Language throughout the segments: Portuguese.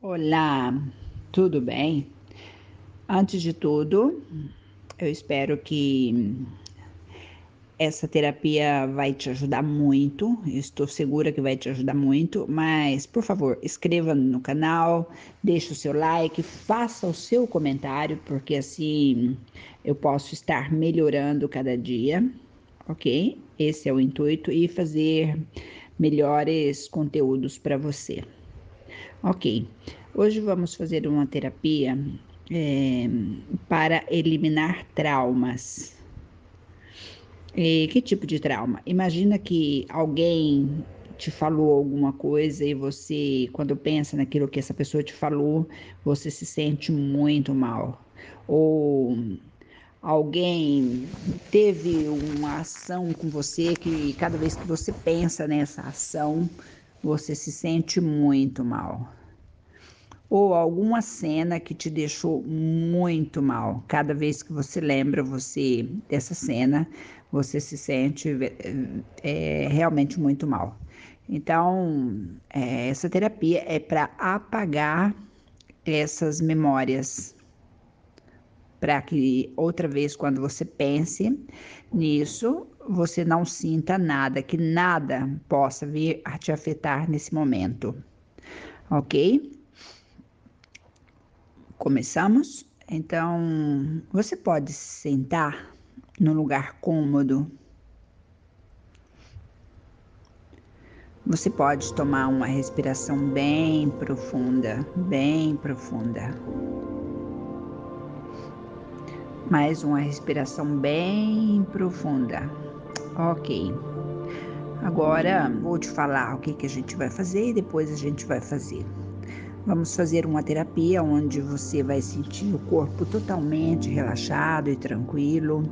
Olá, tudo bem? Antes de tudo, eu espero que essa terapia vai te ajudar muito. estou segura que vai te ajudar muito, mas por favor, inscreva no canal, deixe o seu like, faça o seu comentário, porque assim eu posso estar melhorando cada dia, ok? Esse é o intuito e fazer melhores conteúdos para você. Ok, hoje vamos fazer uma terapia é, para eliminar traumas. E que tipo de trauma? Imagina que alguém te falou alguma coisa e você, quando pensa naquilo que essa pessoa te falou, você se sente muito mal. Ou alguém teve uma ação com você que cada vez que você pensa nessa ação, você se sente muito mal. Ou alguma cena que te deixou muito mal. Cada vez que você lembra você dessa cena, você se sente é, realmente muito mal. Então, é, essa terapia é para apagar essas memórias, para que outra vez, quando você pense nisso, você não sinta nada, que nada possa vir a te afetar nesse momento. Ok? Começamos? Então, você pode se sentar num lugar cômodo. Você pode tomar uma respiração bem profunda, bem profunda. Mais uma respiração bem profunda. Ok. Agora vou te falar o que, que a gente vai fazer e depois a gente vai fazer. Vamos fazer uma terapia onde você vai sentir o corpo totalmente relaxado e tranquilo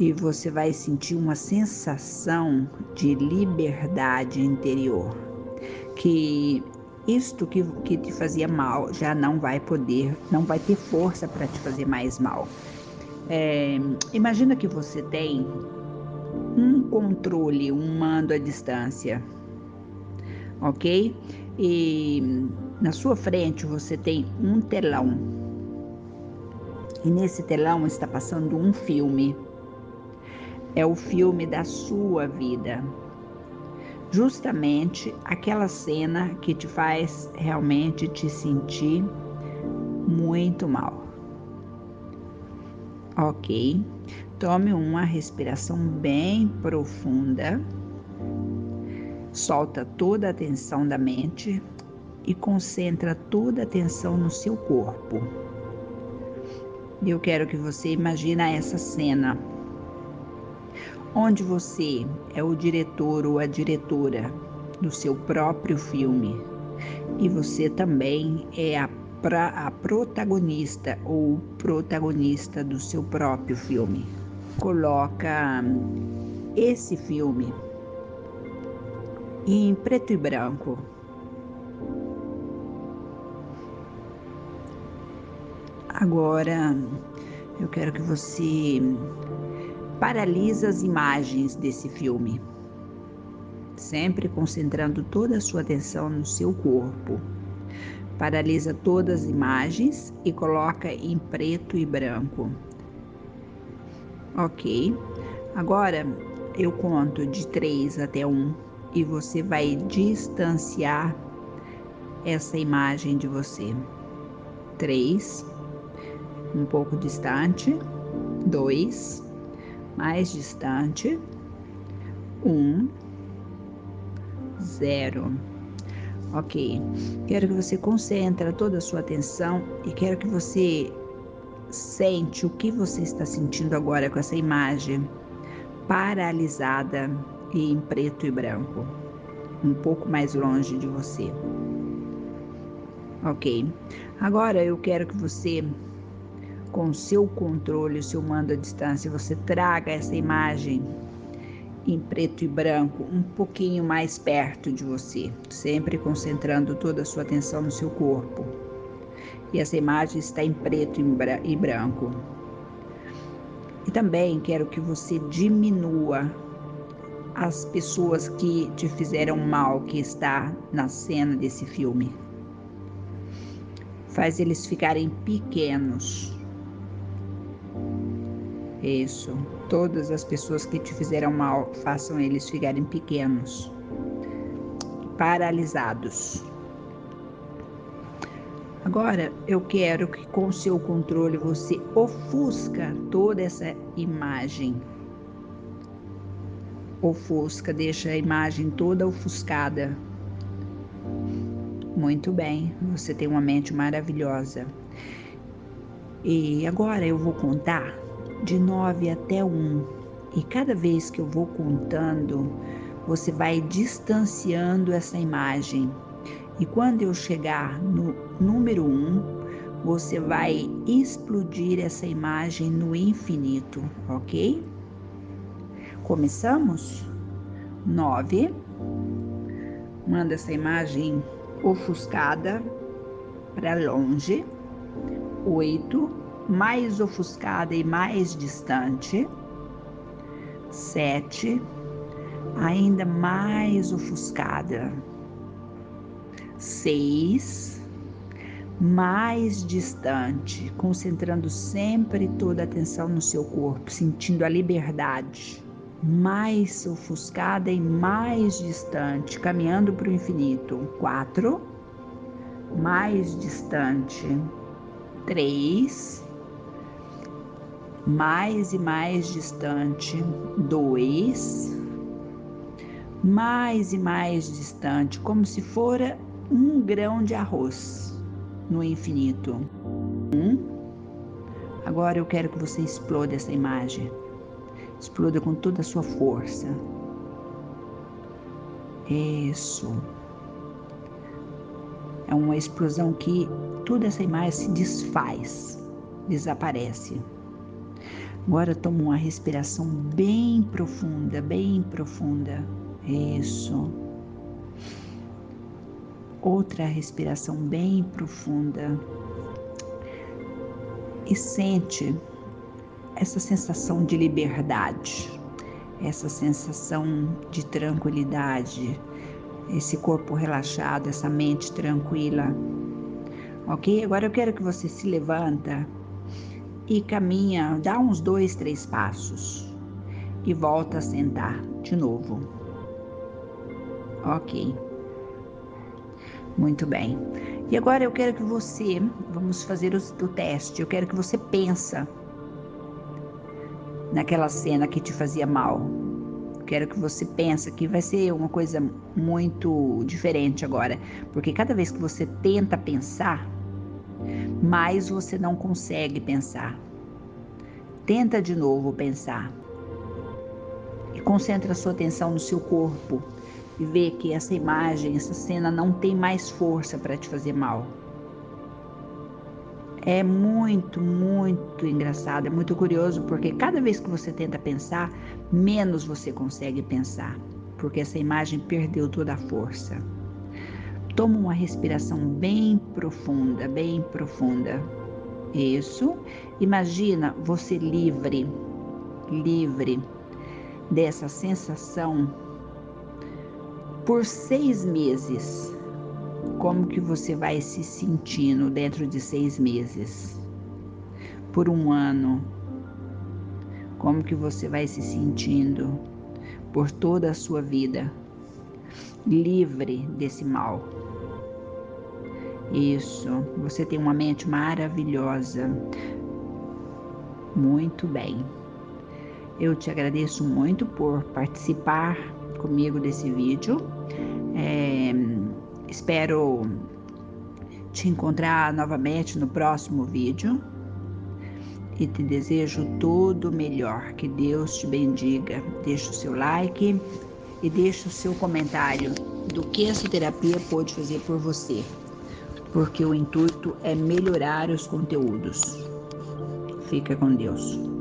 e você vai sentir uma sensação de liberdade interior. Que isto que, que te fazia mal já não vai poder, não vai ter força para te fazer mais mal. É, imagina que você tem um controle, um mando à distância, ok? E na sua frente você tem um telão. E nesse telão está passando um filme. É o filme da sua vida. Justamente aquela cena que te faz realmente te sentir muito mal. Ok? Tome uma respiração bem profunda. Solta toda a tensão da mente e concentra toda a atenção no seu corpo. Eu quero que você imagine essa cena onde você é o diretor ou a diretora do seu próprio filme e você também é a, pra, a protagonista ou protagonista do seu próprio filme coloca esse filme em preto e branco. Agora eu quero que você paralise as imagens desse filme, sempre concentrando toda a sua atenção no seu corpo. Paralisa todas as imagens e coloca em preto e branco. Ok. Agora eu conto de 3 até 1 e você vai distanciar essa imagem de você. 3, um pouco distante. 2, mais distante. 1, 0. Ok. Quero que você concentre toda a sua atenção e quero que você Sente o que você está sentindo agora com essa imagem paralisada e em preto e branco, um pouco mais longe de você. Ok. Agora eu quero que você, com seu controle, seu mando à distância, você traga essa imagem em preto e branco um pouquinho mais perto de você, sempre concentrando toda a sua atenção no seu corpo e essa imagem está em preto e branco. E também quero que você diminua as pessoas que te fizeram mal que está na cena desse filme. Faz eles ficarem pequenos. Isso. Todas as pessoas que te fizeram mal, façam eles ficarem pequenos, paralisados. Agora eu quero que com seu controle você ofusca toda essa imagem. Ofusca, deixa a imagem toda ofuscada. Muito bem, você tem uma mente maravilhosa. E agora eu vou contar de 9 até 1. E cada vez que eu vou contando, você vai distanciando essa imagem e quando eu chegar no número 1, um, você vai explodir essa imagem no infinito, ok? Começamos? 9. Manda essa imagem ofuscada para longe. 8. Mais ofuscada e mais distante. 7. Ainda mais ofuscada seis, mais distante, concentrando sempre toda a atenção no seu corpo, sentindo a liberdade, mais ofuscada e mais distante, caminhando para o infinito. Quatro, mais distante. Três, mais e mais distante. Dois, mais e mais distante, como se fora um grão de arroz no infinito. Um. Agora eu quero que você exploda essa imagem. Exploda com toda a sua força. Isso. É uma explosão que toda essa imagem se desfaz, desaparece. Agora toma uma respiração bem profunda, bem profunda. Isso outra respiração bem profunda e sente essa sensação de liberdade, essa sensação de tranquilidade, esse corpo relaxado, essa mente tranquila. Ok? Agora eu quero que você se levanta e caminha, dá uns dois, três passos e volta a sentar de novo. Ok. Muito bem. E agora eu quero que você, vamos fazer o, o teste, eu quero que você pensa naquela cena que te fazia mal. Quero que você pense que vai ser uma coisa muito diferente agora, porque cada vez que você tenta pensar, mais você não consegue pensar. Tenta de novo pensar. E concentra sua atenção no seu corpo e ver que essa imagem, essa cena não tem mais força para te fazer mal. É muito, muito engraçado, é muito curioso, porque cada vez que você tenta pensar, menos você consegue pensar, porque essa imagem perdeu toda a força. Toma uma respiração bem profunda, bem profunda. Isso. Imagina você livre, livre dessa sensação por seis meses. Como que você vai se sentindo dentro de seis meses? Por um ano. Como que você vai se sentindo por toda a sua vida? Livre desse mal. Isso, você tem uma mente maravilhosa. Muito bem. Eu te agradeço muito por participar comigo desse vídeo. É, espero te encontrar novamente no próximo vídeo e te desejo todo o melhor. Que Deus te bendiga. Deixe o seu like e deixe o seu comentário do que essa terapia pode fazer por você, porque o intuito é melhorar os conteúdos. Fica com Deus.